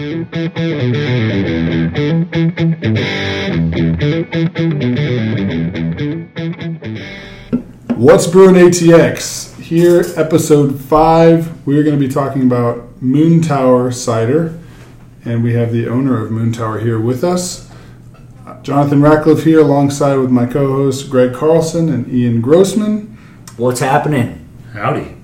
What's Brewing ATX? Here, episode five, we're going to be talking about Moon Tower Cider, and we have the owner of Moon Tower here with us. Jonathan Ratcliffe here, alongside with my co-hosts Greg Carlson and Ian Grossman. What's happening? Howdy.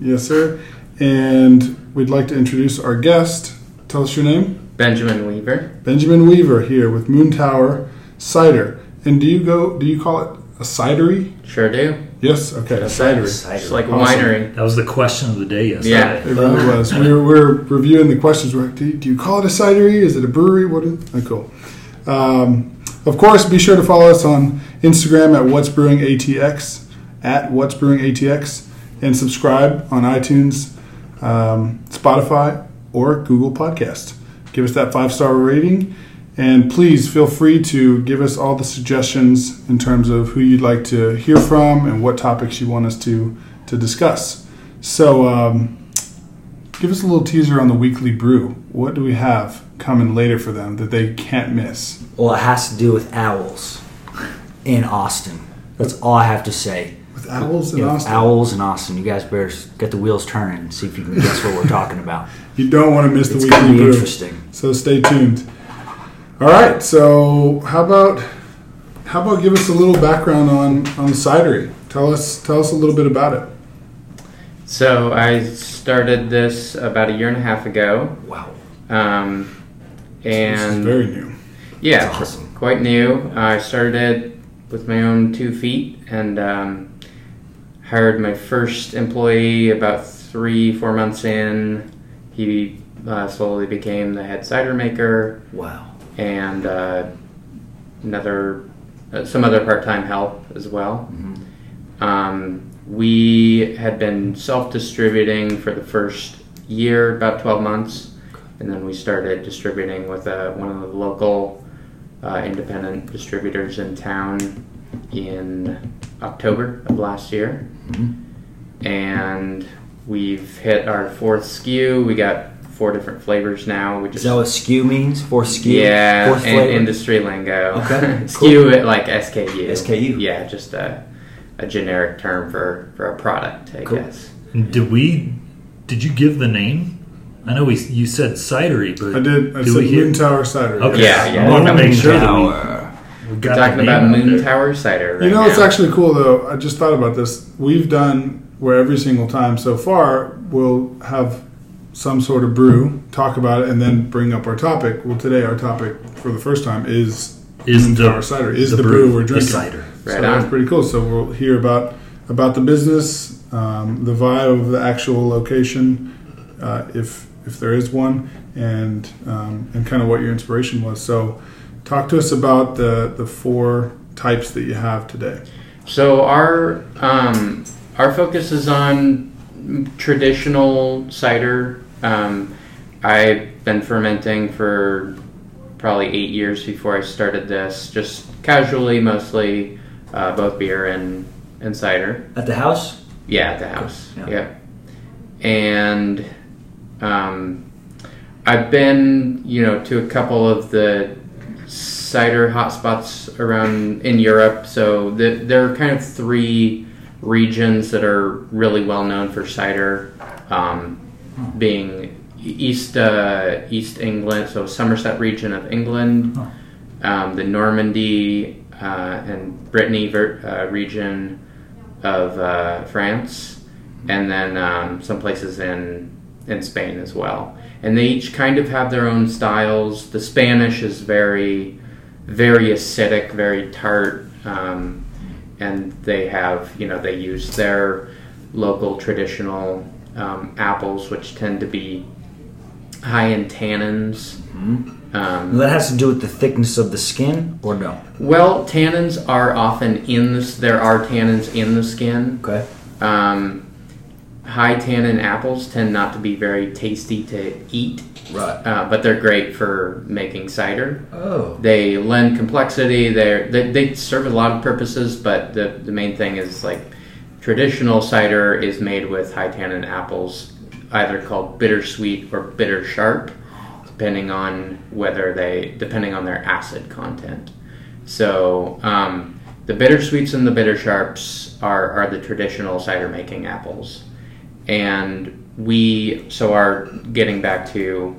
Yes, sir. And we'd like to introduce our guest. Tell us your name. Benjamin Weaver. Benjamin Weaver here with Moon Tower Cider. And do you go? Do you call it a cidery? Sure do. Yes. Okay, a cidery. It's like a Awesome. winery. That was the question of the day yesterday. Yeah. It really was. We were, we were reviewing the questions. We're like, do you, do you call it a cidery? Is it a brewery? What is oh, cool. Um, of course, be sure to follow us on Instagram at What's Brewing ATX, at What's Brewing ATX, and subscribe on iTunes, um, Spotify, or Google Podcast. Give us that five star rating. And please feel free to give us all the suggestions in terms of who you'd like to hear from and what topics you want us to, to discuss. So, um, give us a little teaser on the weekly brew. What do we have coming later for them that they can't miss? Well, it has to do with owls in Austin. That's all I have to say. With owls in Yeah, Austin. Owls in Austin. You guys better get the wheels turning and see if you can guess what we're talking about. You don't want to miss the It's going to weekly be brew. interesting. So stay tuned. All right. So how about how about give us a little background on on the cidery? Tell us tell us a little bit about it. So I started this about a year and a half ago. Wow. Um, this is and very new. yeah, It's awesome. quite new. I started it with my own two feet and um, hired my first employee about three, four months in. He uh, slowly became the head cider maker Wow. and uh, another, uh, some other part-time help as well. Mhm. Um, we had been self-distributing for the first year, about 12 months, and then we started distributing with uh, one of the local uh, independent distributors in town in October of last year. Mhm. And we've hit our fourth SKU. We got four different flavors now. We Is just that what SKU means? Fourth SKU? yeah, Fourth flavor? industry lingo. Okay, SKU like SKU. SKU. Yeah, just a, a generic term for, for a product, I Cool. guess. Did we? Did you give the name? I know we. You said cidery, but I did. I do said we hear? Moon Tower cider. Okay. Yeah, yeah. I want to make sure that we, we We're got talking about Moon. Tower cider. Right You know, it's actually cool though. I just thought about this. We've done where every single time so far we'll have some sort of brew, talk about it, and then bring up our topic. Well, today our topic for the first time is Is Moon the Tower cider. Is the, brew, brew, we're drinking. cider? so Right that's on. pretty cool. So we'll hear about about the business, um, the vibe of the actual location, uh, if if there is one, and um, and kind of what your inspiration was. So, talk to us about the the four types that you have today. So our um, our focus is on traditional cider. Um, I've been fermenting for probably eight years before I started this, just casually, mostly uh, both beer and and cider. At the house? Yeah, at the house. Yeah. Yeah. And um, I've been, you know, to a couple of the cider hotspots around in Europe. So the, there are kind of three regions that are really well known for cider, um, being East uh, East England, so Somerset region of England, um, the Normandy uh, and Brittany ver- uh, region of uh, France, and then um, some places in in Spain as well. And they each kind of have their own styles. The Spanish is very very acidic, very tart, um, and they have you know they use their local traditional um, apples, which tend to be high in tannins. Mhm. Um, That has to do with the thickness of the skin, or no? well, tannins are often in this. There are tannins in the skin. Okay. Um, high tannin apples tend not to be very tasty to eat, Right. uh, but they're great for making cider. Oh. They lend complexity. They're, they they serve a lot of purposes, but the the main thing is like traditional cider is made with high tannin apples, either called bittersweet or bitter sharp. depending on whether they depending on their acid content. So um, the bittersweets and the bitter sharps are, are the traditional cider making apples, and we so our getting back to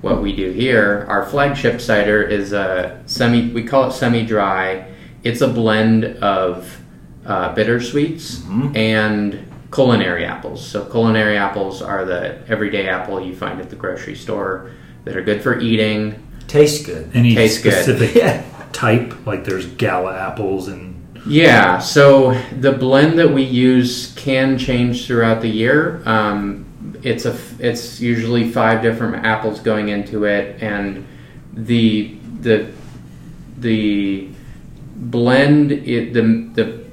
what we do here, our flagship cider is a semi. We call it semi dry. It's a blend of uh, bittersweets and culinary apples. So culinary apples are the everyday apple you find at the grocery store that are good for eating. Tastes good. Any Tastes good. specific Yeah. type? Like there's gala apples and Yeah, so the blend that we use can change throughout the year. Um, it's a it's usually five different apples going into it, and the the the blend it the the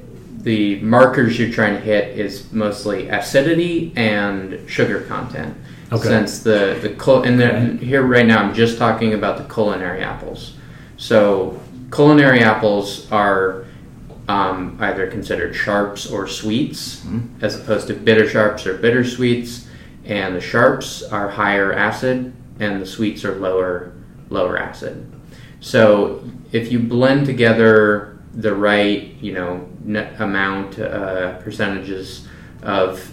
the markers you're trying to hit is mostly acidity and sugar content. Okay. Since the the cul- and then here right now I'm just talking about the culinary apples. So culinary apples are um, either considered sharps or sweets, as opposed to bitter sharps or bitter sweets. And the sharps are higher acid, and the sweets are lower lower acid. So if you blend together the right, you know, amount uh, percentages of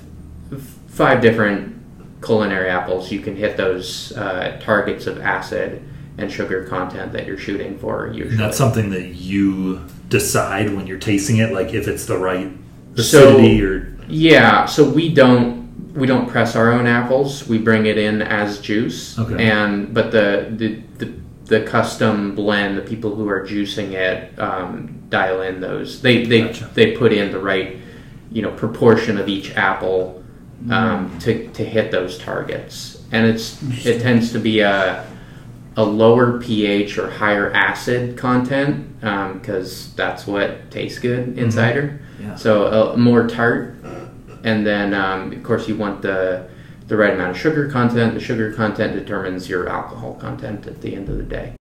five different culinary apples, you can hit those uh, targets of acid and sugar content that you're shooting for. Usually, that's something that you decide when you're tasting it, like if it's the right So- or Yeah, so we don't we don't press our own apples. We bring it in as juice. Okay. And but the the the, the custom blend, the people who are juicing it, um, dial in those. They they Gotcha. they put in the right you know proportion of each apple um, to to hit those targets. And it's it tends to be a a lower pH or higher acid content because that's what tastes good in cider. Yeah. So a more tart, and then um, of course you want the the right amount of sugar content. The sugar content determines your alcohol content at the end of the day.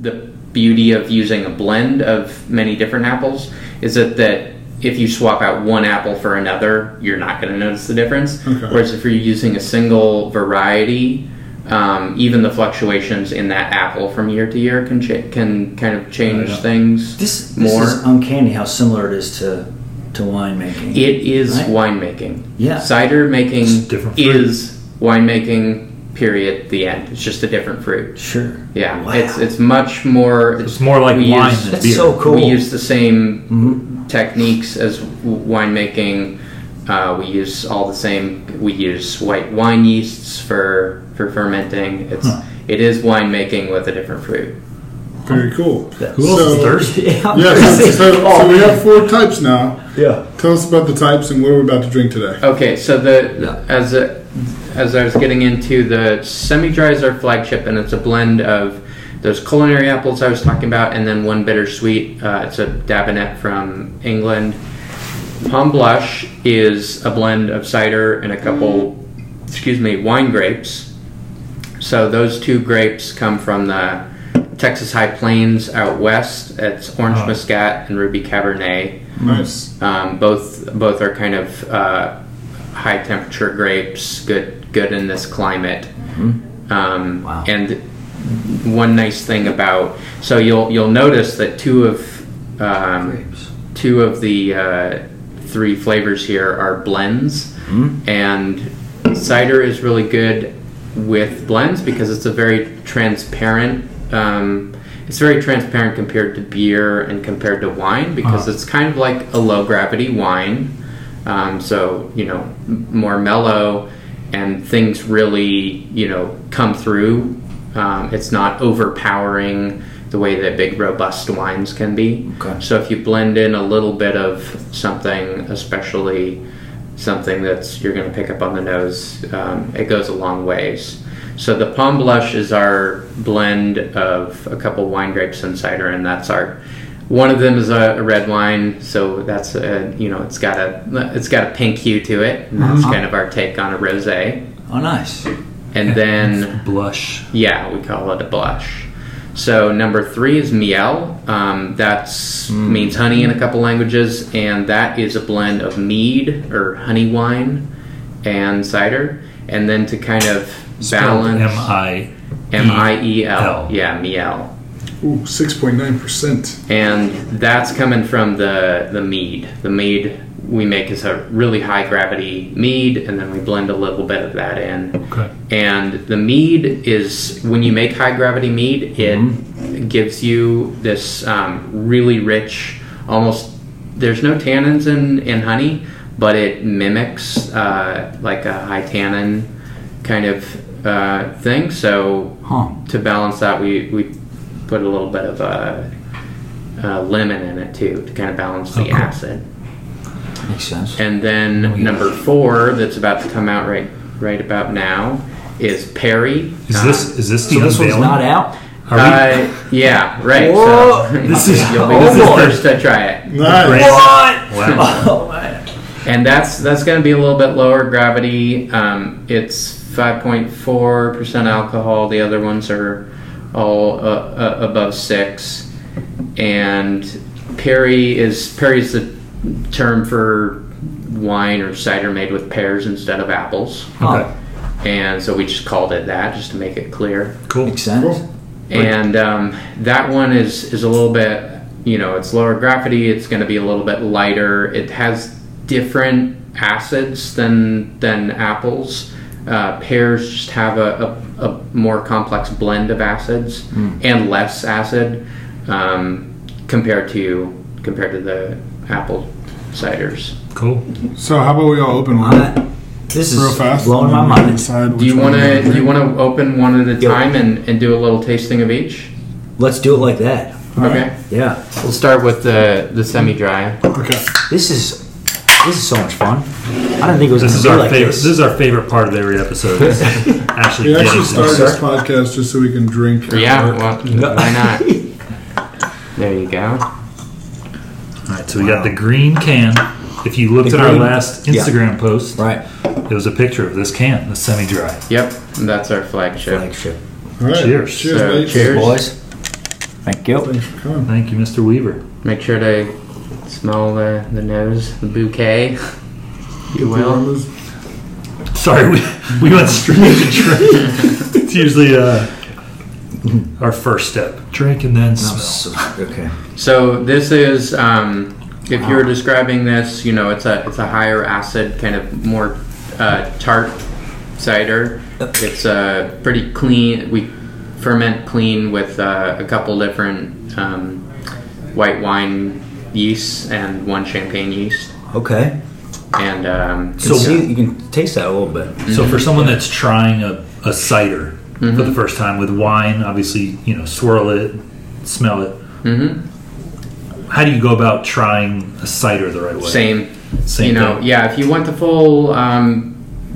The beauty of using a blend of many different apples is that that if you swap out one apple for another, you're not going to notice the difference. Okay. Whereas if you're using a single variety, um, even the fluctuations in that apple from year to year can cha- can kind of change things This, this more. is uncanny how similar it is to to winemaking. It is Right? winemaking. Yeah. Cider making It's different fruit. is winemaking. Period. The end. It's just a different fruit. sure. Yeah. Wow. It's it's much more. it's more like we wine use- than That's beer. so cool. We use the same Mhm. techniques as winemaking. Uh, we use all the same. We use white wine yeasts for for fermenting. It's Huh. it is winemaking with a different fruit. Very cool. Who else So- is thirsty? yeah, Yeah, so, thirsty. so, so we have four types now. yeah. Tell us about the types and what we're we about to drink today? Okay, so the Yeah. as a, as I was getting into the semi dry is our flagship, and it's a blend of those culinary apples I was talking about, and then one bittersweet. Uh, it's a Dabinet from England. Palm Blush is a blend of cider and a couple, excuse me, wine grapes. So those two grapes come from the Texas High Plains out west. It's Orange Oh. Muscat and Ruby Cabernet. Nice. Um, both both are kind of uh, high temperature grapes, good good in this climate. Um, Wow. And one nice thing about so you'll you'll notice that two of um, two of the uh, three flavors here are blends, Hmm. and cider is really good with blends because it's a very transparent. Um, it's very transparent compared to beer and compared to wine because Uh-huh. it's kind of like a low gravity wine. Um, so you know, m- more mellow, and things really you know come through. Um, it's not overpowering the way that big robust wines can be. Okay. So if you blend in a little bit of something, especially something that's you're going to pick up on the nose, um, it goes a long ways. So the Palm Blush is our blend of a couple wine grapes and cider, and that's our. One of them is a, a red wine, so that's a, you know it's got a it's got a pink hue to it, and that's kind of our take on a rosé. Oh, nice. And then blush. yeah, we call it a blush. So number three is miel. Um, that's means honey in a couple languages, and that is a blend of mead or honey wine and cider. And then to kind of balance, M I M I E L. L. Yeah, miel. Ooh, six point nine percent. And that's coming from the the mead. The mead we make is a really high gravity mead, and then we blend a little bit of that in. Okay. And the mead is when you make high gravity mead, it gives you this um, really rich, almost. There's no tannins in in honey, but it mimics uh, like a high tannin kind of uh, thing. So Huh. to balance that, we we put a little bit of uh, uh, lemon in it too to kind of balance the Oh, cool. acid. Makes sense. And then number four, that's about to come out right right about now, is Perry. Is Uh, this is this the So this one's not out. Are we, uh, yeah, right. Whoa. So This is- you'll be oh the first to try it, Nice. Great. Wow. And that's that's going to be a little bit lower gravity. Um, it's five point four percent alcohol. The other ones are all uh, uh, above six, and Perry is Perry is the term for wine or cider made with pears instead of apples. Okay. and so we just called it that just to make it clear. Cool. Makes sense. Cool. And um, that one is is a little bit, you know, it's lower gravity. It's going to be a little bit lighter. It has different acids than than apples. Uh, pears just have a, a, a more complex blend of acids and less acid um, compared to compared to the apple ciders. Cool. So how about we all open one I- this is real fast? blowing and my then we can mind. decide Do you want to do you want to open one at a Yeah. time and, and do a little tasting of each? Let's do it like that. All right. Okay. Yeah. We'll start with the the semi dry. Okay. This is this is so much fun. I didn't think it was This is our like favorite. this. This is our favorite part of every episode. actually We actually started this. this podcast just so we can drink. Yeah, work. well, why not? There you go. All right, so we got the green can. If you looked The at our green- last yeah. Instagram post, right. it was a picture of this can, the semi-dry. Yep, And that's our flagship. Flagship. All right. Cheers. Cheers, So, cheers. Boys. Thank you. Thanks for coming. Thank you, Mr. Weaver. Make sure to smell the, the nose, the bouquet, if you will. Aromas. Sorry, we, we went straight to drink. it's usually uh, our first step: drink and then No, smell. so- okay. So this is, um, if you were describing this, you know, it's a it's a higher acid, kind of more uh, tart cider. It's uh, pretty clean. We ferment clean with uh, a couple different um, white wine yeasts and one champagne yeast. Okay. And um, So So- you can taste that a little bit. So for someone that's trying a, a cider for Mm-hmm. the first time with wine, obviously, you know, swirl it, smell it. mhm. How do you go about trying a cider the right way? same. Same you know, thing. yeah. If you want the full um,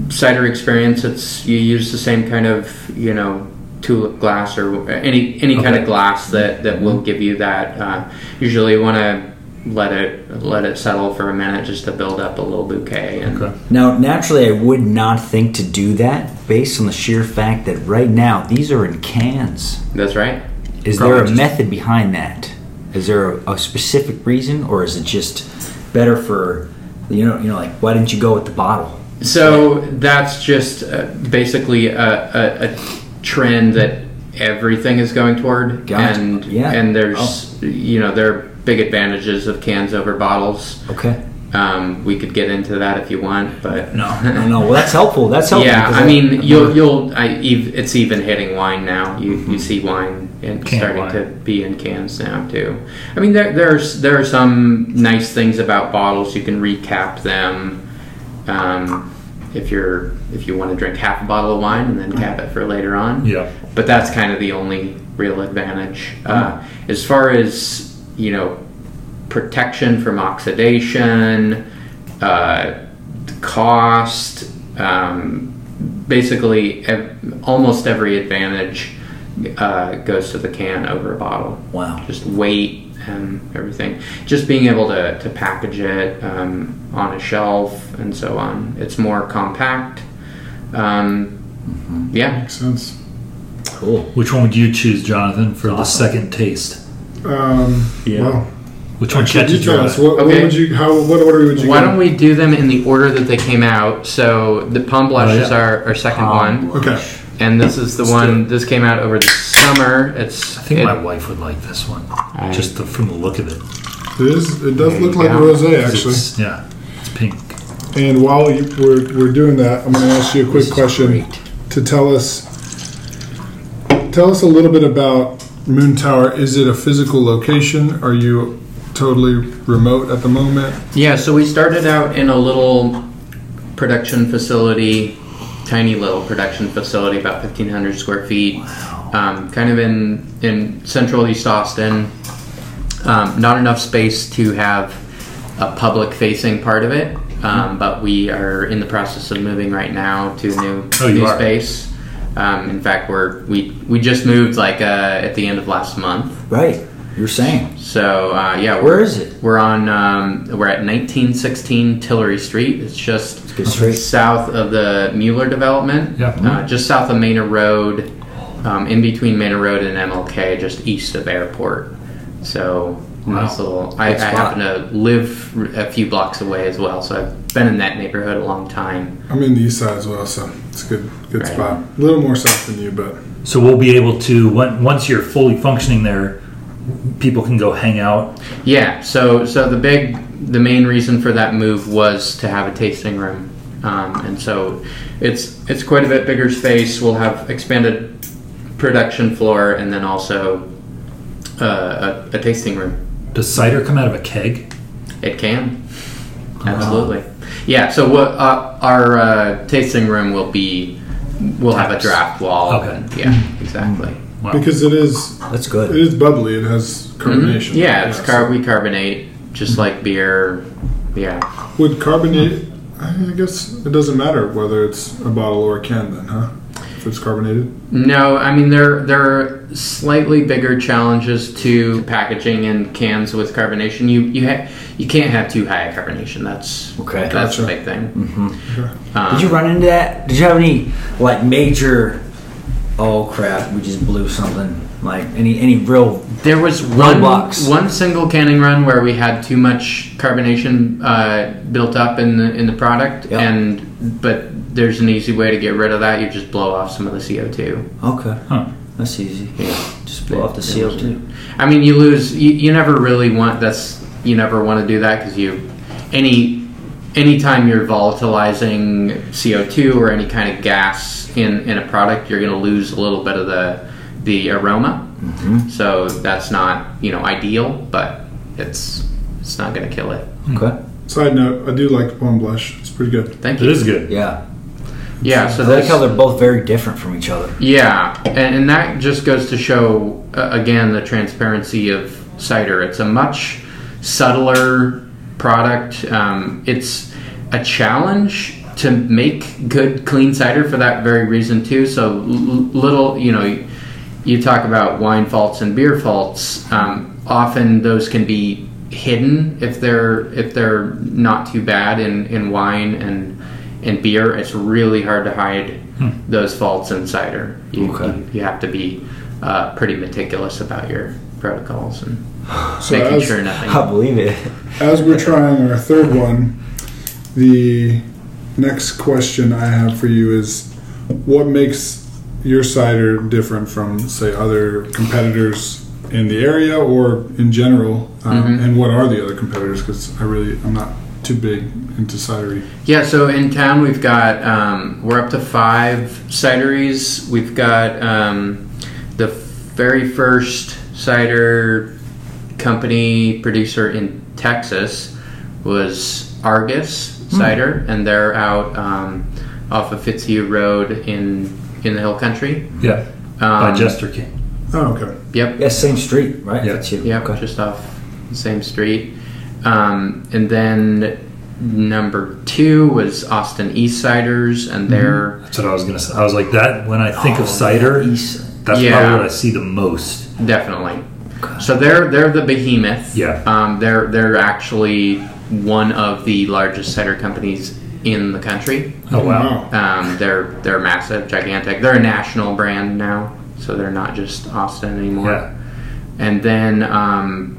cider experience, it's you use the same kind of you know tulip glass or any any kind of glass that that will give you that. Uh, usually, you want to let it let it settle for a minute just to build up a little bouquet. And Okay. Now, naturally, I would not think to do that based on the sheer fact that right now these are in cans. that's right. Is Probably there a just- method behind that? Is there a, a specific reason, or is it just better for you know? You know, like why didn't you go with the bottle? So that's just uh, basically a, a, a trend that everything is going toward, Gotcha. and Yeah. Oh. and there's you know there are big advantages of cans over bottles. Okay. Um, we could get into that if you want, but No, no, no. Well, that's helpful. That's helpful. yeah, because I mean you'll you'll I, it's even hitting wine now. You you see wine and Canned starting wine. to be in cans now too. I mean there there's there are some nice things about bottles. You can recap them. Um, if you're if you want to drink half a bottle of wine and then cap it for later on, Yeah. But that's kind of the only real advantage. Uh, as far as you know, protection from oxidation, uh, cost, um, basically ev- almost every advantage uh, goes to the can over a bottle. Wow. Just weight and everything. Just being able to, to package it um, on a shelf and so on. It's more compact. Um, Yeah. Makes sense. Cool. Which one would you choose, Jonathan, for the Awesome. second taste? Um, Yeah. Well, Which one actually, catches you your tell eye? us. What, what Okay. would you? How? What order would you? Why go? don't we do them in the order that they came out? So the Palm Blush Oh, yeah. is our, our second Palm one. Blush. Okay. and this is the Let's one. This came out over the summer. It's I think it- my wife would like this one, I- just the, from the look of it. It is. It does look like Yeah. rosé actually. It's, yeah, it's pink. And while you, we're, we're doing that, I'm going to ask you a quick question great. to tell us tell us a little bit about Moon Tower. Is it a physical location? Are you totally remote at the moment? Yeah, so we started out in a little production facility, tiny little production facility, about 1,500 square feet, um, kind of in, in central East Austin. Um, not enough space to have a public facing part of it, um, but we are in the process of moving right now to a new, Oh, new space. Um, in fact, we're, we, we just moved like uh, at the end of last month. Right. You're saying. So uh, yeah, where is it? We're on. Um, we're at 1916 Tillery Street. It's just Good straight. south of the Mueller development. Yeah. Uh, just south of Manor Road, um, in between Manor Road and MLK, just east of Airport. So Wow. nice little. I, I happen to live a few blocks away as well, so I've been in that neighborhood a long time. I'm in the east side as well, so it's a good good Right. spot. A little more south than you, but So we'll be able to once you're fully functioning there, people can go hang out. Yeah. So so the big the main reason for that move was to have a tasting room, um, and so it's it's quite a bit bigger space. We'll have expanded production floor and then also uh, a, a tasting room. Does cider come out of a keg? It can absolutely. Yeah. So what uh, our uh, tasting room will be. We'll have a draft wall. Okay. and- yeah. Exactly. Wow. because it is That's good. It is bubbly. It has carbonation. Mhm. Yeah. It's so- car- we carbonate just like beer. Yeah. Would carbonate? I guess it doesn't matter whether it's a bottle or a can, then, huh? If it's carbonated. No, I mean there there are slightly bigger challenges to packaging in cans with carbonation. You you ha- you can't have too high a carbonation. That's Okay. That's the Gotcha. big thing. hmm Um, Did you run into that? Did you have any like major? Oh crap! We just blew something. Like any any real? There was one Roadblocks. one single canning run where we had too much carbonation uh, built up in the in the product, Yeah. and but there's an easy way to get rid of that. You just blow off some of the CO two. Okay, Huh. that's easy. Yeah. Just blow off the CO two. I mean, you lose. You, you never really want. That's you never want to do that because you any anytime you're volatilizing CO two or any kind of gas in in a product, you're going to lose a little bit of the the aroma. Mm-hmm. So that's not you know ideal, but it's it's not going to kill it. Okay. Side note: I do like the plum blush. It's pretty good. Thank you. It is good. Yeah. Yeah. So I like that's how they're both very different from each other. Yeah, and, and that just goes to show uh, again the transparency of cider. It's a much subtler product. Um, it's a challenge to make good clean cider for that very reason too. So l- little, you know, you talk about wine faults and beer faults. Um, often those can be hidden if they're if they're not too bad in, in wine and in beer. It's really hard to hide those faults in cider. You, Okay. you, you have to be uh, pretty meticulous about your protocols and So making as, sure nothing. I believe it. as we're trying our third one, the next question I have for you is, what makes your cider different from, say, other competitors in the area or in general? Um, Mhm. And what are the other competitors? Because I really, I'm not too big into cidery. Yeah, so in town we've got um, we're up to five cideries. We've got um, the very first cider company producer in Texas was Argus Cider, and they're out um, off of Fitzhugh Road in in the Hill Country. Yeah. By Um, Jester King. Oh, okay. Yep. Yeah, same street, right? Yeah. That's you. Yeah, Okay. just off the same street. Um, and then number two was Austin East Ciders, and they're That's what I was gonna say. I was like that when I think Oh, of cider. East- That's Yeah. probably what I see the most. definitely. So they're they're the behemoth. Yeah. Um, they're they're actually one of the largest cider companies in the country. Oh wow. Um, they're they're massive, gigantic. They're a national brand now, so they're not just Austin anymore. Yeah. And then um,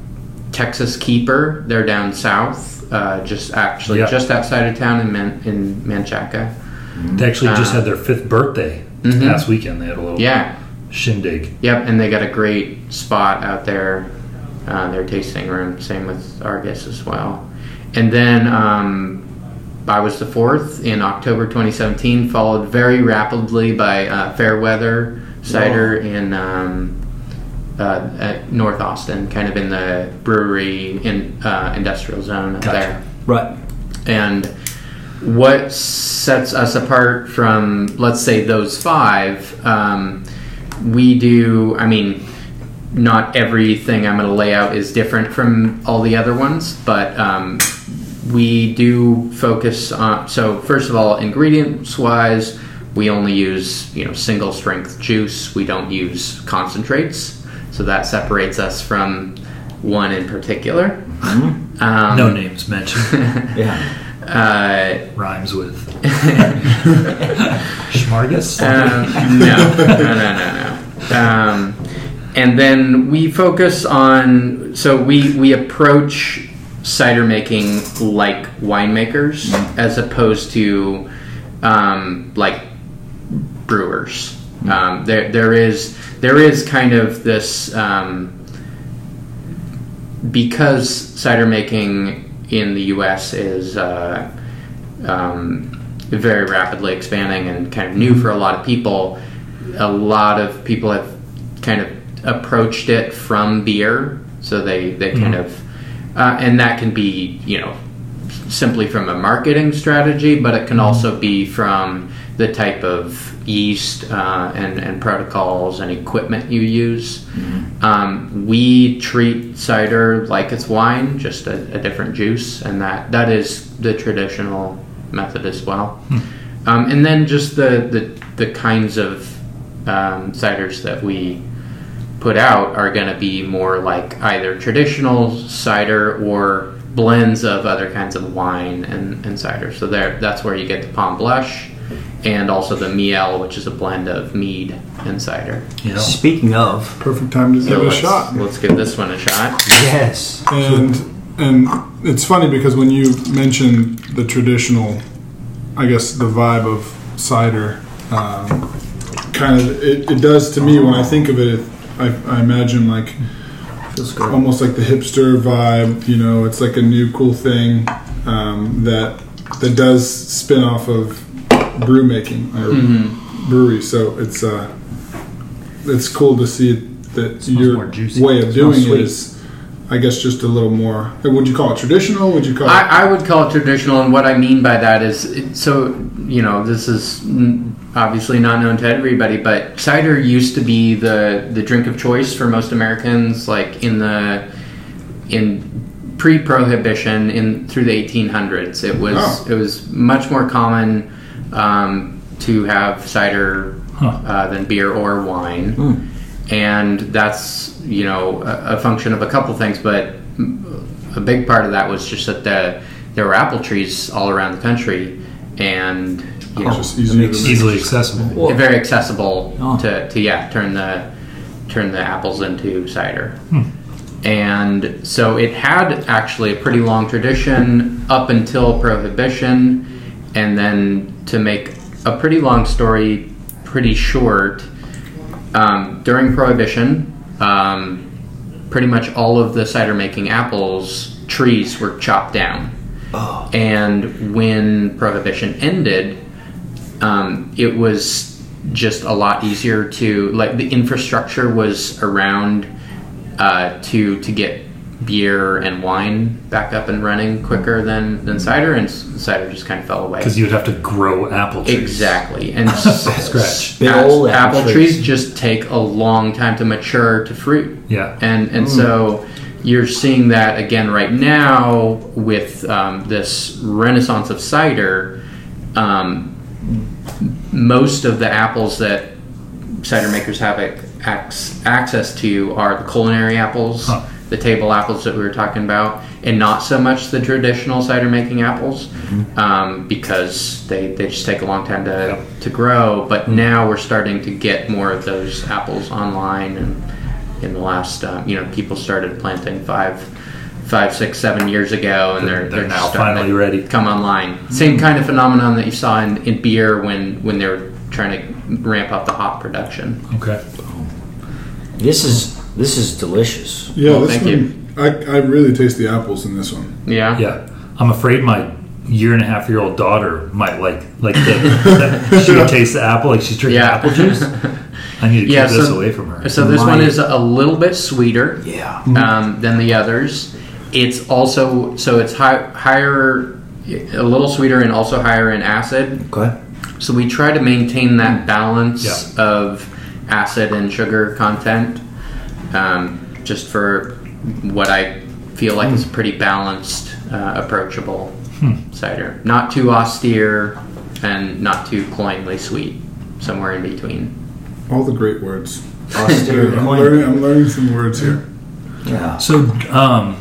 Texas Keeper, they're down south, uh, just actually Yeah. just outside of town in Man- in Manchaca. They actually just Uh, had their fifth birthday Mhm. past weekend they had a little Yeah. shindig. Yep, and they got a great spot out there, uh, their tasting room. Same with Argus as well. And then um, I was the fourth in October 2017, followed very rapidly by uh, Fairweather Cider in um, uh, at North Austin, kind of in the brewery in uh, industrial zone up Gotcha. there. Right. And what sets us apart from, let's say, those five, um, we do, I mean, not everything I'm going to lay out is different from all the other ones, but um, we do focus on, so first of all, ingredients wise, we only use, you know, single strength juice. We don't use concentrates. So that separates us from one in particular. Um, No names mentioned. Yeah. uh, Rhymes with Schmargus. um, no, no, no, no, no. Um, and then we focus on. So we we approach cider making like winemakers, as opposed to um, like brewers. Um, there there is there is kind of this. Um, because cider making in the U.S. is uh, um, very rapidly expanding and kind of new for a lot of people, a lot of people have kind of approached it from beer. So they, they kind of, uh, and that can be, you know, simply from a marketing strategy, but it can also be from the type of yeast uh, and, and protocols and equipment you use. Um, we treat cider like it's wine, just a, a different juice, and that, that is the traditional method as well. Um, and then just the, the, the kinds of um, ciders that we put out are going to be more like either traditional cider or blends of other kinds of wine and, and cider. So there, that's where you get the Palm Blush and also the Miel, which is a blend of mead and cider. You know, Speaking of, Perfect time to So give it a let's, shot. let's give this one a shot. yes. And and it's funny because when you mention the traditional, I guess the vibe of cider, um, kind of it, it does to me when I think of it. I, I imagine like Feels good. almost like the hipster vibe. You know, it's like a new cool thing um, that that does spin off of brew making or Mm-hmm. brewery. So it's uh, it's cool to see that your way of doing sweet. it is, I guess, just a little more. Would you call it traditional? Would you call it? I, I would call it traditional, and what I mean by that is it- so you know this is obviously not known to everybody, but cider used to be the the drink of choice for most Americans, like in the in pre-prohibition in through the 1800s. It was Oh. it was much more common um, to have cider Huh. uh, than beer or wine, and that's you know a, a function of a couple things, but a big part of that was just that the, there were apple trees all around the country, and you It's know, just easier makes easily accessible. Well- very accessible Oh. to, to yeah turn the turn the apples into cider and so it had actually a pretty long tradition up until prohibition and then to make a pretty long story pretty short um, during prohibition um, pretty much all of the cider making apples trees were chopped down Oh. and when prohibition ended, um, it was just a lot easier to like the infrastructure was around uh, to to get beer and wine back up and running quicker than than cider, and cider just kind of fell away. Because you would have to grow apple trees. Exactly, and Scratch. Big apple apple trees trees. just take a long time to mature to fruit Yeah. and and so you're seeing that again right now with um, this renaissance of cider. Um, most of the apples that cider makers have ac- ac- access to are the culinary apples, Huh. The table apples that we were talking about, and not so much the traditional cider making apples um, because they, they just take a long time to, to grow. But now we're starting to get more of those apples online, and in the last, um, you know, people started planting five, five, six, seven years ago, and they're They're they're, now starting finally to ready. come online. Same kind of phenomenon that you saw in, in beer when when they were trying to ramp up the hop production. Okay. This is this is delicious. Yeah, Well, this thank you. I, I really taste the apples in this one. Yeah. Yeah. I'm afraid my year and a half year old daughter might like like the, that she would taste the apple like she's drinking Yeah. apple juice. I need to keep Yeah, this away from her. So this My- one is a little bit sweeter Yeah. um, than the others. It's also so it's high, higher, a little sweeter, and also higher in acid. Okay. So we try to maintain that balance Yeah. of acid and sugar content, um, just for what I feel like is a pretty balanced, uh, approachable cider. Not too austere and not too cloyingly sweet. Somewhere in between. All the great words. Austere I'm learning, I'm learning some words here. Yeah. So, um,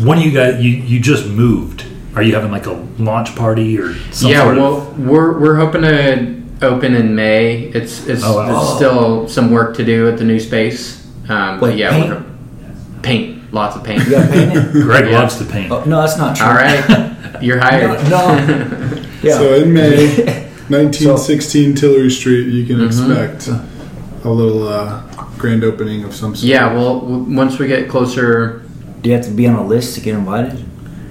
when you guys you, you just moved, are you having like a launch party or some yeah, sort of? well, we're we're hoping to open in May. It's it's, Oh, wow. still some work to do at the new space. Um, but Wait, yeah, paint? we're paint, lots of paint. You got painted? Greg Yeah. loves to paint. Oh, no, that's not true. All right, you're hired. No. Yeah. So in May, 1916 Tillery Street, you can Mm-hmm. expect a little uh, grand opening of some sort. yeah, well, w- once we get closer, Do you have to be on a list to get invited,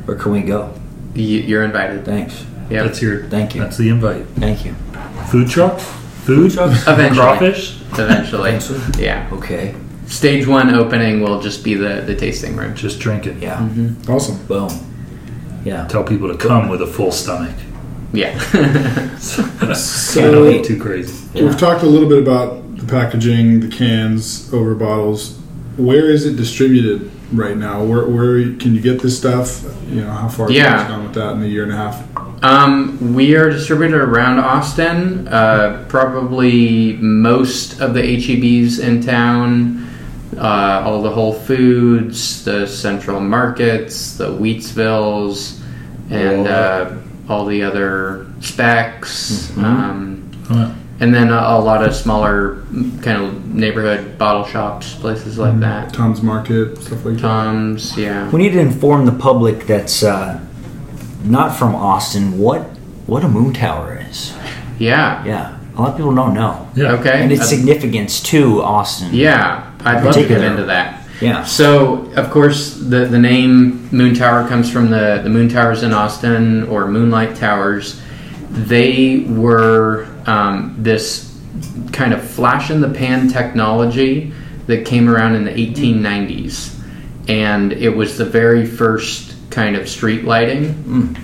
or can we go? y- you're invited. Thanks. Yeah, That's your. Thank you. That's the invite. Thank you. Food truck. Food truck. Eventually. Crawfish. eventually. Eventually? Yeah, Okay. Stage one opening will just be the the tasting room. Just drink it. Yeah. Mm-hmm. Awesome. Boom. Yeah. Tell people to come with a full stomach. Yeah. I don't too crazy. We've talked a little bit about the packaging, the cans, over bottles. Where is it distributed right now? Where, where can you get this stuff? You know, how far have you Yeah. guys gone with that in a year and a half? Um, we are distributed around Austin. Uh, probably most of the HEBs in town, uh, all the Whole Foods, the Central Markets, the Wheatsvilles, and uh, all the other Spec's. Um, Huh. and then a, a lot of smaller mm, kind of neighborhood bottle shops, places like that. Tom's Market, stuff like that. Tom's, yeah. We need to inform the public that's uh, not from Austin what what a moon tower is. Yeah. Yeah. A lot of people don't know. Yeah. Okay. And its Uh, significance to Austin. Yeah, I'd love to get into that. Yeah. So, of course, the, the name Moon Tower comes from the, the Moon Towers in Austin or Moonlight Towers. They were um, this kind of flash in the pan technology that came around in the 1890s. And it was the very first kind of street lighting.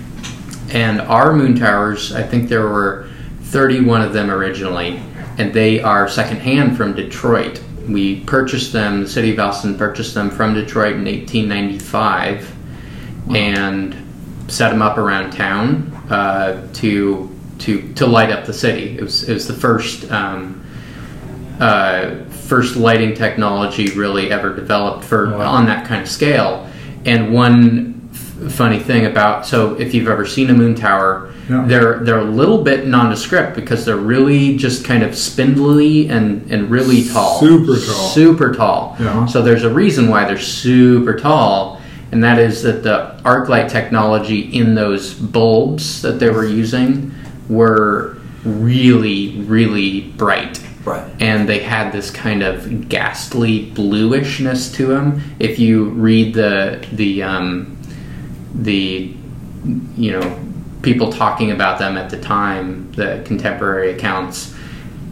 And our moon towers, I think there were 31 of them originally, and they are secondhand from Detroit. We purchased them, the city of Austin purchased them from Detroit in 1895 and set them up around town uh, to, to, to light up the city. It was, it was the first. Um, uh, first lighting technology really ever developed for Wow. on that kind of scale. And one funny thing about so if you've ever seen a moon tower, Yeah. they're they're a little bit nondescript because they're really just kind of spindly and and really tall, Super tall. super tall. Yeah. So there's a reason why they're super tall. And that is that the arc light technology in those bulbs that they were using were really, really bright Right. and they had this kind of ghastly bluishness to them. If you read the the um, the you know people talking about them at the time, the contemporary accounts,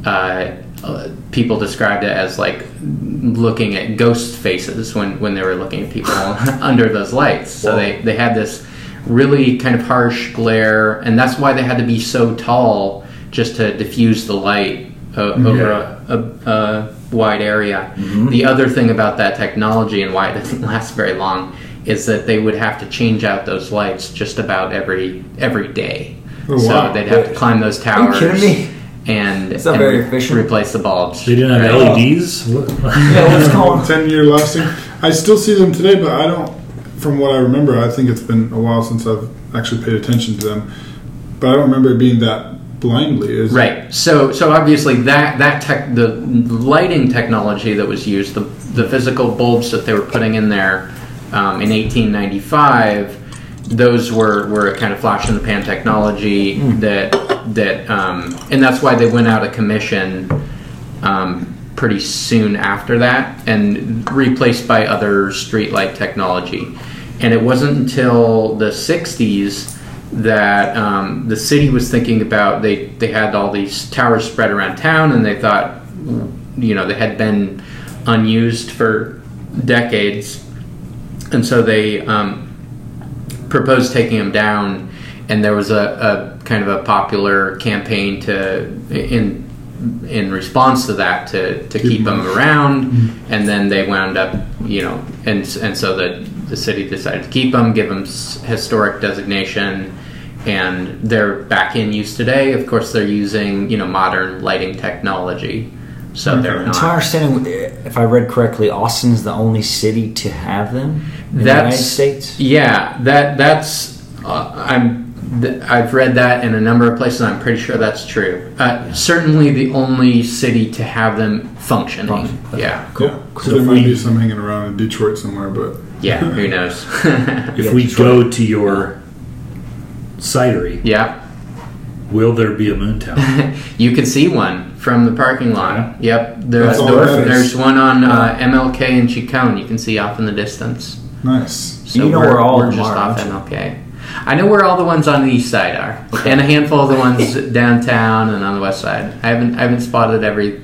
uh, uh, people described it as like looking at ghost faces when when they were looking at people under those lights. So Whoa. they they had this really kind of harsh glare, and that's why they had to be so tall just to diffuse the light uh, over Yeah. a, a, a wide area. The other thing about that technology and why it doesn't last very long is that they would have to change out those lights just about every every day. Oh, so wow. they'd have to climb those Are you towers kidding me? and, It's not and very efficient. replace the bulbs. They didn't have Right. LEDs. What? Yeah, what's going on? 10 year lasting. I still see them today, but I don't, from what I remember, I think it's been a while since I've actually paid attention to them. But I don't remember it being that blindly. Is it? Right. So so obviously that that tech the lighting technology that was used the the physical bulbs that they were putting in there um, in 1895 those were, were a kind of flash in the pan technology that that um, and that's why they went out of commission um, pretty soon after that and replaced by other streetlight technology. And it wasn't until the 60s that um, the city was thinking about they, they had all these towers spread around town and they thought you know they had been unused for decades and so they um, proposed taking them down. And there was a, a kind of a popular campaign to in in response to that to, to keep them around. And then they wound up you know and and so the the city decided to keep them give them historic designation. And they're back in use today. Of course they're using you know modern lighting technology so they're To my understanding, if I read correctly, Austin's the only city to have them in the United States. Yeah, that that's uh, I'm th- I've read that in a number of places. I'm pretty sure that's true. Uh, certainly, the only city to have them functioning. Function, okay. Yeah, Yeah. So there might we- be some hanging around in Detroit somewhere, but yeah. Who knows? If Yeah, we Detroit. go to your cidery, yeah, will there be a moon tower? you can see one from the parking lot. Yep, there's That's all that matters. there's one on uh, MLK and Chicon. You can see off in the distance. nice. So You know we're, where all we're of them just are, off don't you? MLK. I know where all the ones on the east side are, and a handful of the ones downtown and on the west side. I haven't I haven't spotted every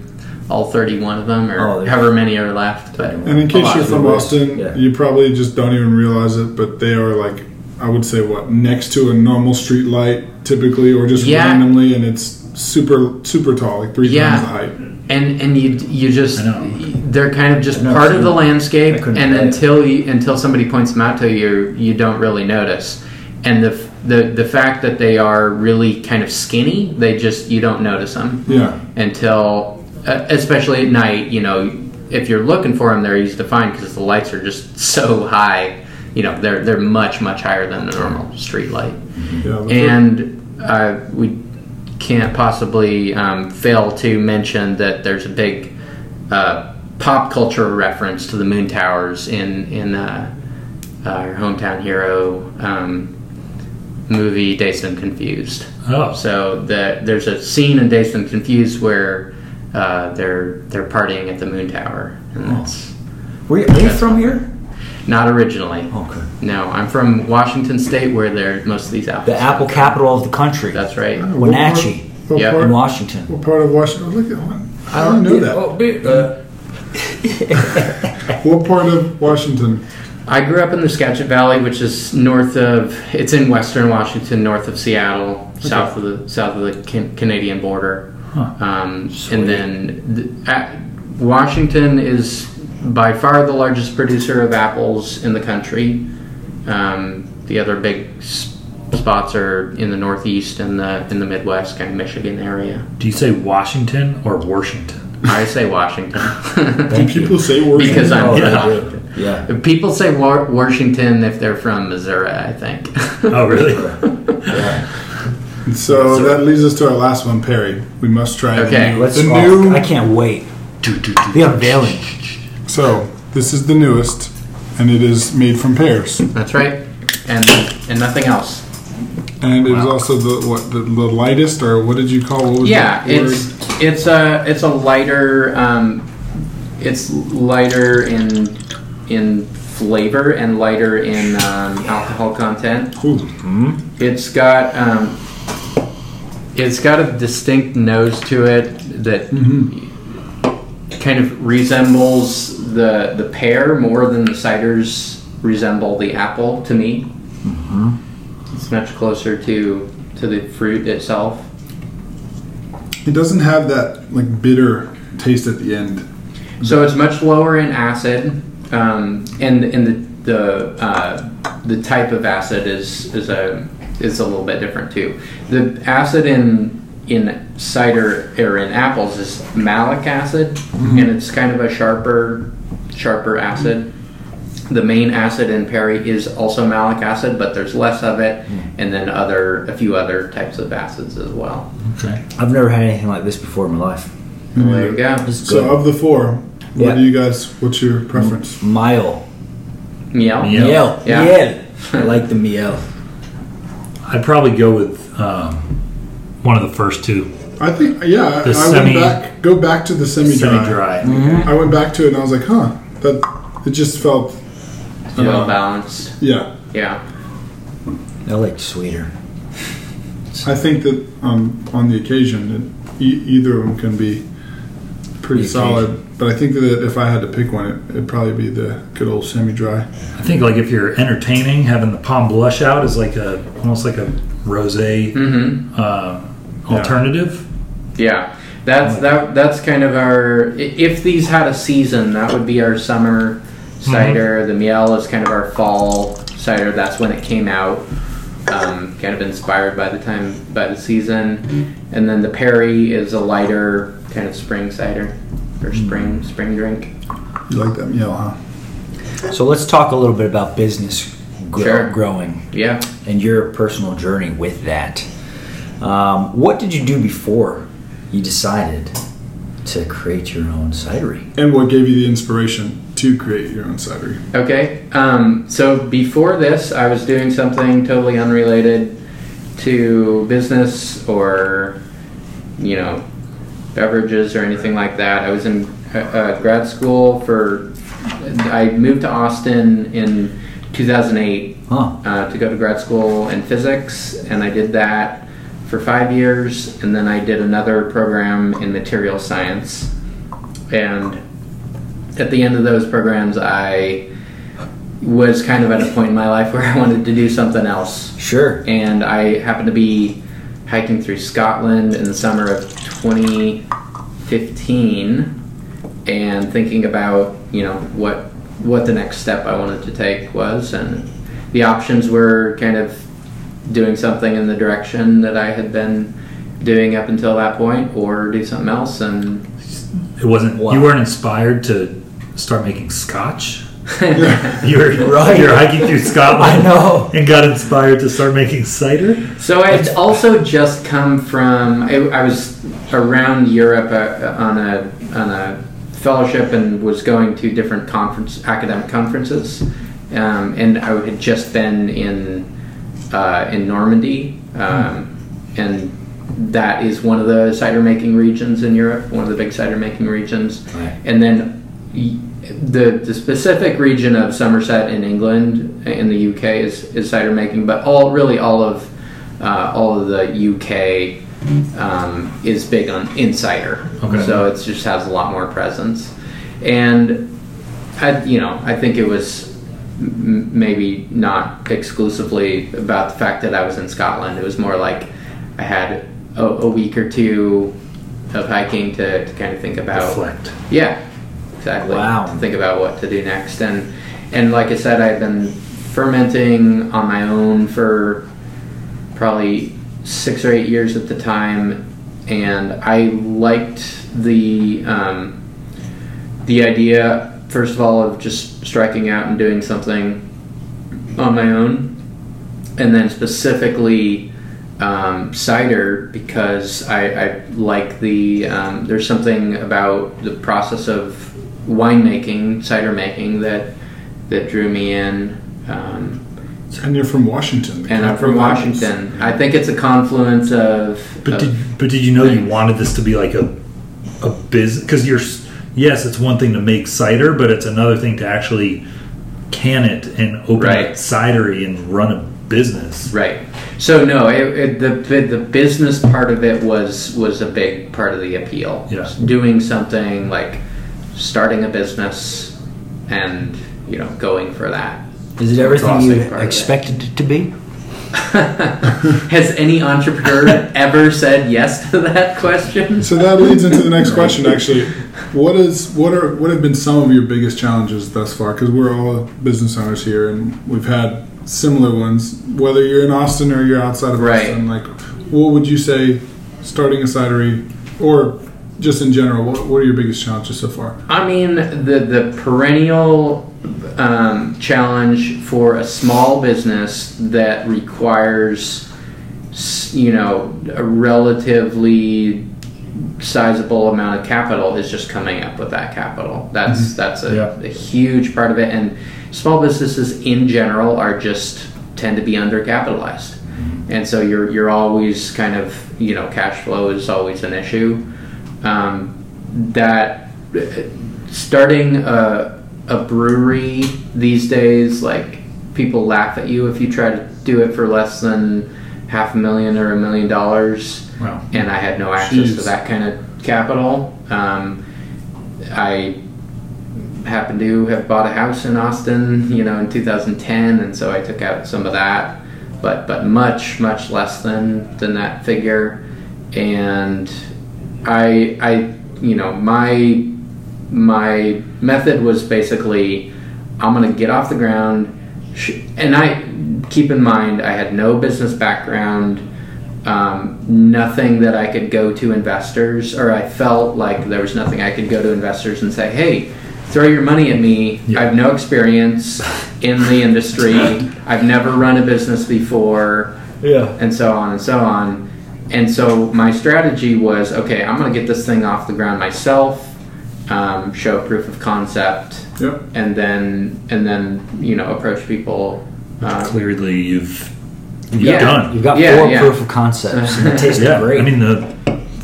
all thirty one of them or Oh, there's- however many are left. But And in case lot you're of from the roads, Austin, yeah. you probably just don't even realize it, but they are like, I would say, what next to a normal street light typically, or just Yeah. randomly, and it's super super tall, like three Yeah. times the height. and and you you just I know. they're kind of just I know, part of the landscape, and until you until somebody points them out to you, you don't really notice. And the the the fact that they are really kind of skinny, they just you don't notice them. Yeah, until, uh, especially at night, you know, if you're looking for them, they're easy to find because the lights are just so high. You know, they're they're much much higher than the normal street light, yeah. and uh, we can't possibly um, fail to mention that there's a big uh, pop culture reference to the moon towers in in uh, our hometown hero um, movie Dazed and Confused. Oh, So the, there's a scene in Dazed and Confused where uh, they're they're partying at the moon tower, and that's Were you, are you from here? Not originally. Okay. No, I'm from Washington State, where there most of these apples. The apple capital of the country. That's right. What Wenatchee part- What, Yeah. in part, Washington. what part of Washington? Look at one. I don't know that. Oh, big, uh, What part of Washington? I grew up in the Skagit Valley, which is north of. It's in western Washington, north of Seattle, south of the south of the can, Canadian border. Huh. Um, and then the, uh, Washington is by far the largest producer of apples in the country. Um, the other big s- spots are in the Northeast and the in the Midwest, kind of Michigan area. do you say Washington or Washington? I say Washington. Do people say Washington? Because I'm- oh, Yeah. yeah. People say Wa- Washington if they're from Missouri, I think. Oh, really? yeah. So that leads us to our last one, Perry. We must try the Okay, new- Let's. the new. I can't wait. Do, do, do. The unveiling. So this is the newest, and it is made from pears, That's right, and and nothing else. and it is Wow. also the what the, the lightest, or what did you call? What was Yeah, the word? it's it's a it's a lighter um, it's lighter in in flavor and lighter in um, alcohol content. Ooh, It's got um, it's got a distinct nose to it that kind of resembles the the pear more than the ciders resemble the apple to me. It's much closer to to the fruit itself. It doesn't have that like bitter taste at the end. So it's much lower in acid, um, and and the the uh, the type of acid is is a is a little bit different too. The acid in in cider or in apples is malic acid, and it's kind of a sharper sharper acid. The main acid in Perry is also malic acid, but there's less of it, hmm. and then other a few other types of acids as well. Okay. I've never had anything like this before in my life. Well, there hmm. you go. So good. of the four, what Yeah. do you guys? What's your preference? Mile. Miel. Miel. Miel. Yeah. Miel. I like the miel. I'd probably go with um, one of the first two, I think yeah. The I semi- went back. Go back to the semi dry. semi-dry. Mm-hmm. I went back to it and I was like, huh, that it just felt. I don't Well know. balanced. Yeah, Yeah. I like sweeter. I think that um, on the occasion, it, e- either of them can be pretty The solid. But I think that if I had to pick one, it, it'd probably be the good old semi-dry. I think like if you're entertaining, having the palm blush out is like a almost like a rosé Mm-hmm. uh, Yeah. alternative. Yeah. That's that. That's kind of our. If these had a season, that would be our summer cider. The miel is kind of our fall cider. That's when it came out. Um, kind of inspired by the time by the season, and then the Perry is a lighter kind of spring cider or spring spring drink. You like that miel, huh? So let's talk a little bit about business grow, Sure. growing Yeah. and your personal journey with that. Um, what did you do before you decided to create your own cidery? And what gave you the inspiration to create your own cidery? Okay. Um, so before this, I was doing something totally unrelated to business or, you know, beverages or anything like that. I was in uh, uh, grad school for. I moved to Austin in 2008 Huh. uh, to go to grad school in physics, and I did that for five years, and then I did another program in material science. And at the end of those programs, I was kind of at a point in my life where I wanted to do something else. Sure. And I happened to be hiking through Scotland in the summer of 2015 and thinking about, you know, what what the next step I wanted to take was and the options were kind of doing something in the direction that I had been doing up until that point or do something else and It wasn't. Wow. You weren't inspired to start making scotch. You were Right. You were hiking through Scotland. I know. And got inspired to start making cider. So I had also just come from. I, I was around Europe uh, on a on a fellowship and was going to different conference academic conferences, um, and I had just been in uh, in Normandy, um, and that is one of the cider making regions in Europe, one of the big cider making regions, Right. and then. The, the specific region of Somerset in England in the UK is, is cider making, but all really all of uh, all of the UK um, is big on insider, Okay. so it just has a lot more presence. And I, you know, I think it was m- maybe not exclusively about the fact that I was in Scotland. It was more like I had a, a week or two of hiking to, to kind of think about Reflect. yeah, exactly. Wow. To think about what to do next, and and like I said, I've been fermenting on my own for probably six or eight years at the time, and I liked the um, the idea first of all of just striking out and doing something on my own, and then specifically um, cider because I, I like the um, there's something about the process of winemaking, cider making that that drew me in. Um, And you're from Washington. and I'm from. Washington. I think it's a confluence of. But of- did, but did you know you wanted this to be like a a biz? Because you're yes, it's one thing to make cider, but it's another thing to actually can it and open a cidery and run a business. Right. So no, it, it, the the the business part of it was was a big part of the appeal. Yeah. Doing something like starting a business and you know going for that. Is it everything you part of it. expected it to be? Has any entrepreneur ever said yes to that question? So that leads into the next question. Actually, what is what are what have been some of your biggest challenges thus far? Because we're all business owners here, and we've had similar ones. Whether you're in Austin or you're outside of Right. Austin, like, what would you say starting a cidery, or just in general? What, what are your biggest challenges so far? I mean, the the perennial um, challenge for a small business that requires, you know, a relatively sizable amount of capital is just coming up with that capital. That's that's a, Yeah. a huge part of it, and small businesses in general are just tend to be undercapitalized, and so you're you're always kind of you know cash flow is always an issue. Um, that starting a, a brewery these days, like people laugh at you if you try to do it for less than half a million or a million dollars. Wow. And I had no access to that kind of capital. Um, I happened to have bought a house in Austin, you know, in 2010, and so I took out some of that, but but much much less than than that figure, and I I you know my my method was basically I'm gonna get off the ground, and I keep in mind I had no business background. Um, nothing that I could go to investors, or I felt like there was nothing I could go to investors and say, "Hey, throw your money at me. Yeah. I have no experience in the industry. I've never run a business before, Yeah. and so on and so on." And so my strategy was, okay, I'm going to get this thing off the ground myself, um, show proof of concept, Yep. and then and then you know approach people. Uh, Clearly, you've you've Yeah. done. You've got Yeah, four yeah. proof of concepts, and it tastes yeah, great. I mean the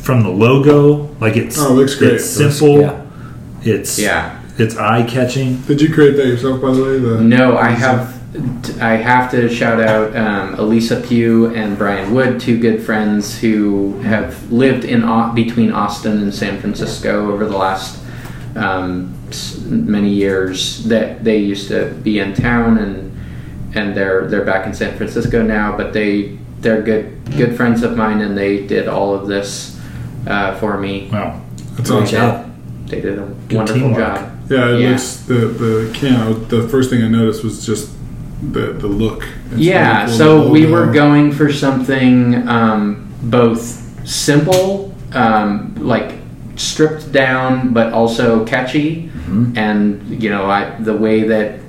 from the logo, like it's Oh, it looks great. It's It looks- simple. yeah. It's Yeah. It's eye catching. Did you create that yourself, by the way? The No, I have. I have to shout out um, Elisa Pugh and Brian Wood, two good friends who have lived in Au- between Austin and San Francisco over the last um, s- many years. That they used to be in town and and they're they're back in San Francisco now. But they they're good good friends of mine, and they did all of this uh, for me. Wow. That's Great awesome. job. They did a Good wonderful teamwork. job. Yeah, it Yeah. looks the the can. I was- The first thing I noticed was just the the look. It's yeah, really cool, so we logo. were going for something um, both simple, um, like stripped down, but also catchy. And you know, I, the way that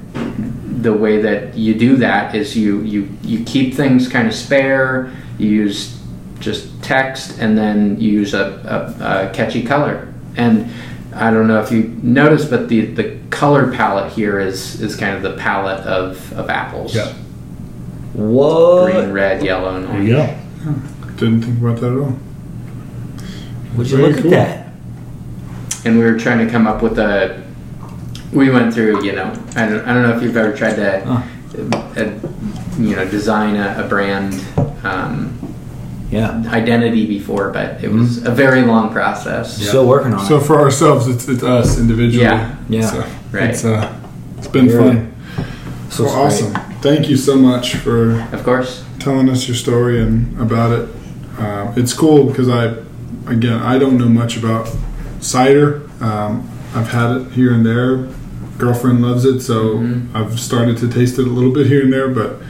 the way that you do that is you you you keep things kind of spare. You use just text, and then you use a, a, a catchy color. And I don't know if you noticed, but the, the color palette here is is kind of the palette of, of apples. Yeah. What? Green, red, yellow, and There orange. you go. Didn't think about that at all. Would you Very look cool. at that? And we were trying to come up with a. We went through, you know, I don't, I don't know if you've ever tried to, Huh. uh, you know, design a, a brand um, Yeah. identity before, but it was a very long process. Still working on So it. So for ourselves, it's it's us individually. Yeah. Yeah. So Right. It's uh, it's been Very- fun. So it's awesome. Thank you so much for Of course. telling us your story and about it. Uh, it's cool because I, again, I don't know much about cider. Um, I've had it here and there. Girlfriend loves it, so Mhm. I've started to taste it a little bit here and there. But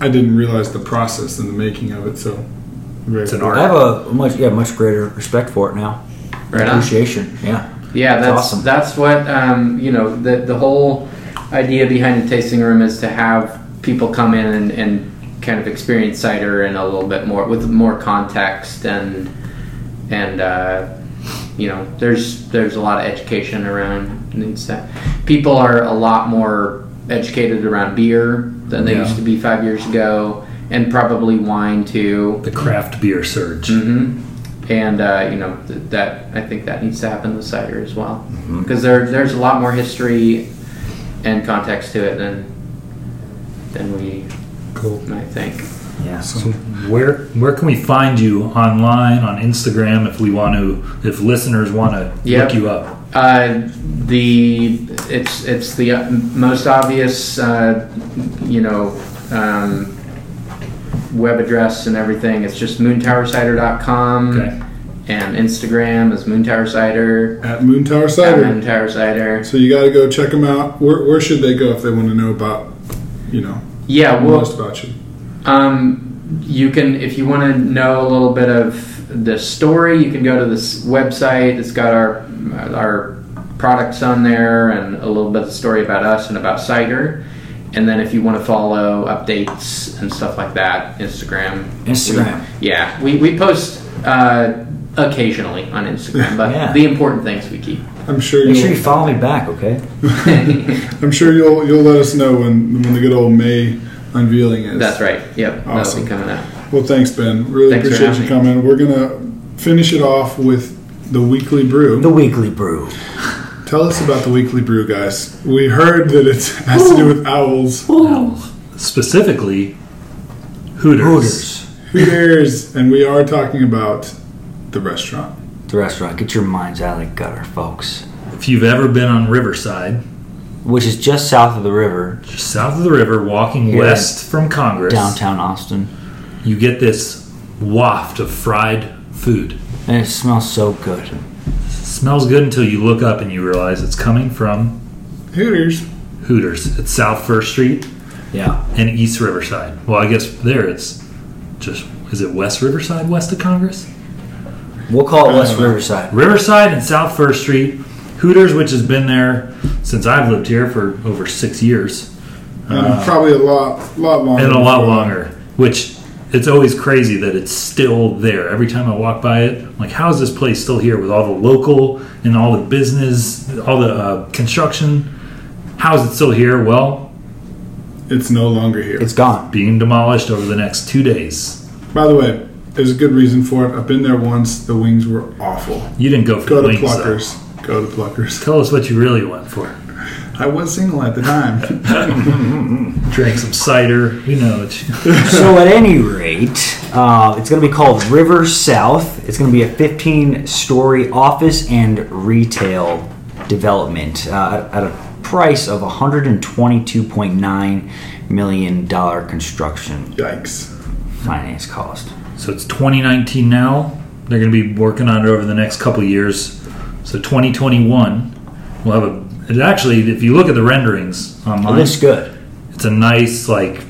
I didn't realize the process and the making of it. So very It's an art. I have a much yeah much greater respect for it now. Right on. Appreciation. Yeah. Yeah, That's that's awesome. that's what um, you know. The the whole idea behind the tasting room is to have people come in and, and kind of experience cider in a little bit more with more context and and uh, you know there's there's a lot of education around these stuff. People are a lot more educated around beer than they Yeah. used to be five years ago, and probably wine too. The craft beer surge. Mm-hmm. And uh, you know th- that I think that needs to happen with cider as well, Mm-hmm. because there there's a lot more history and context to it than than we Cool. might think. Yeah. So where where can we find you online on Instagram if we want to if listeners want to Yep. look you up? Uh, the it's it's the uh, most obvious, uh, you know, um, web address and everything. It's just moontowercider.com. Okay. And Instagram is Moontower Cider. at Moon Tower At Cider. So you got to go check them out. Where, where should they go if they want to know about, you know, Yeah, well, most about you? Um, you can, if you want to know a little bit of the story, you can go to this website. It's got our our products on there and a little bit of story about us and about cider. And then if you want to follow updates and stuff like that, Instagram. Instagram. We- yeah, we, we post uh, occasionally on Instagram, but Yeah. the important things we keep. I'm sure Make you'll. sure you follow me back, okay? I'm sure you'll you'll let us know when when the good old May unveiling is. That's right. Yep. Awesome. That'll be coming out. Well, thanks, Ben. Really Thanks appreciate you having coming. We're gonna finish it off with the weekly brew. The weekly brew. Tell us about the weekly brew, guys. We heard that it has to do with owls, Owls. Specifically, Hooters. Hooters. Hooters, and we are talking about the restaurant. The restaurant. Get your minds out of the gutter, folks. If you've ever been on Riverside, Which is just south of the river, just south of the river, walking Here. west from Congress, downtown Austin. you get this waft of fried food. And it smells so good. smells good until you look up and you realize it's coming from Hooters. Hooters. It's South First Street Yeah. and East Riverside. Well, I guess there it's just is it West Riverside west of Congress? We'll call it West know. Riverside. Riverside and South First Street. Hooters, which has been there since I've lived here for over six years, And probably a lot, lot longer. Uh, and a lot longer. Which it's always crazy that it's still there. Every time I walk by it, I'm like, how is this place still here with all the local and all the business, all the uh, construction? How is it still here? Well, It's no longer here. It's gone. being demolished over the next two days. By the way, there's a good reason for it. I've been there once. The wings were awful. You didn't go for Go the to wings, though. Pluckers. Go to Pluckers. Tell us what you really went for. I was single at the time. Drank some cider. We know it. so at any rate, uh, it's going to be called River South. It's going to be a 15-story office and retail development uh, at a price of 122.9 million dollar construction Yikes. finance cost. So it's 2019 now. They're going to be working on it over the next couple years. So 2021, we'll have a. It actually, if you look at the renderings It online, looks good. it's a nice like,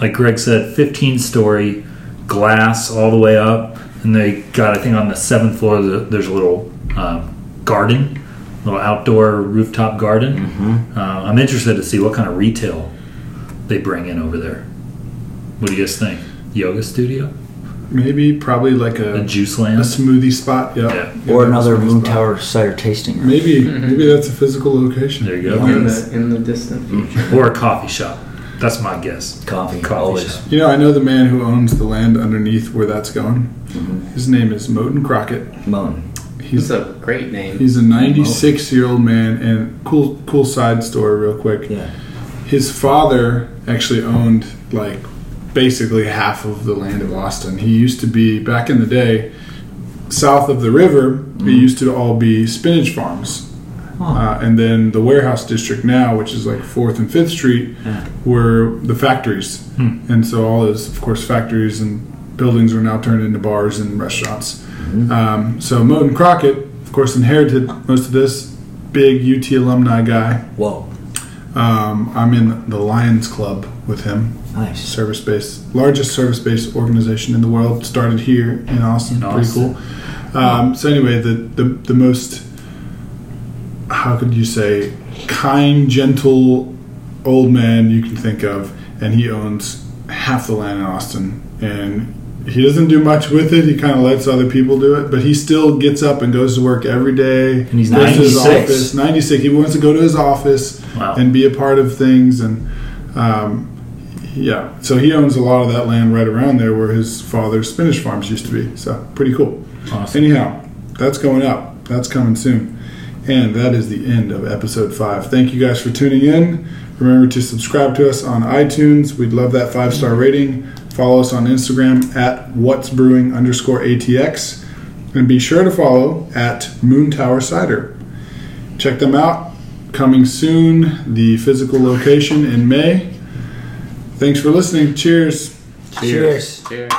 like Greg said, 15 story glass all the way up, and they got I think on the seventh floor there's a little um, garden, little outdoor rooftop garden. Uh, I'm interested to see what kind of retail they bring in over there. What do you guys think? Yoga studio, Maybe, probably like a a, JuiceLand, a smoothie spot. Yep. Yeah. Yeah, Or a another Moon spot. Tower cider tasting room. Maybe, maybe that's a physical location. There you go. In the in the distant future. Or a coffee shop. That's my guess. Coffee, Coffee always. shop. You know, I know the man who owns the land underneath where that's going. Mm-hmm. His name is Moton Crockett. Moan. He's It's a great name. he's a 96 year old man, and cool cool side story, real quick. Yeah. His father actually owned like basically half of the land of Austin. He used to be back in the day south of the river. It used to all be spinach farms. Uh, and then the warehouse district now, which is like Fourth and Fifth Street, Yeah. were the factories, and so all those, of course, factories and buildings are now turned into bars and restaurants. Um, so Moton Crockett, of course, inherited most of this. Big UT alumni guy. Whoa. Um, I'm in the Lions Club with him. Nice. Service based, largest service based organization in the world. Started here in Austin. In Pretty cool. Um, so anyway, the, the the most how could you say kind, gentle old man you can think of, and he owns half the land in Austin, and he doesn't do much with it. He kind of lets other people do it, but he still gets up and goes to work every day. And he's goes to his 96. office. Ninety six. He wants to go to his office Wow. and be a part of things, and um, yeah. So he owns a lot of that land right around there where his father's spinach farms used to be. So pretty cool. Awesome. Anyhow, that's going up. That's coming soon. And that is the end of episode five. Thank you guys for tuning in. Remember to subscribe to us on iTunes. We'd love that five star rating. Follow us on Instagram at what's brewing underscore ATX. And be sure to follow at Moontower Cider. Check them out. Coming soon, the physical location in May. Thanks for listening. Cheers. Cheers. Cheers.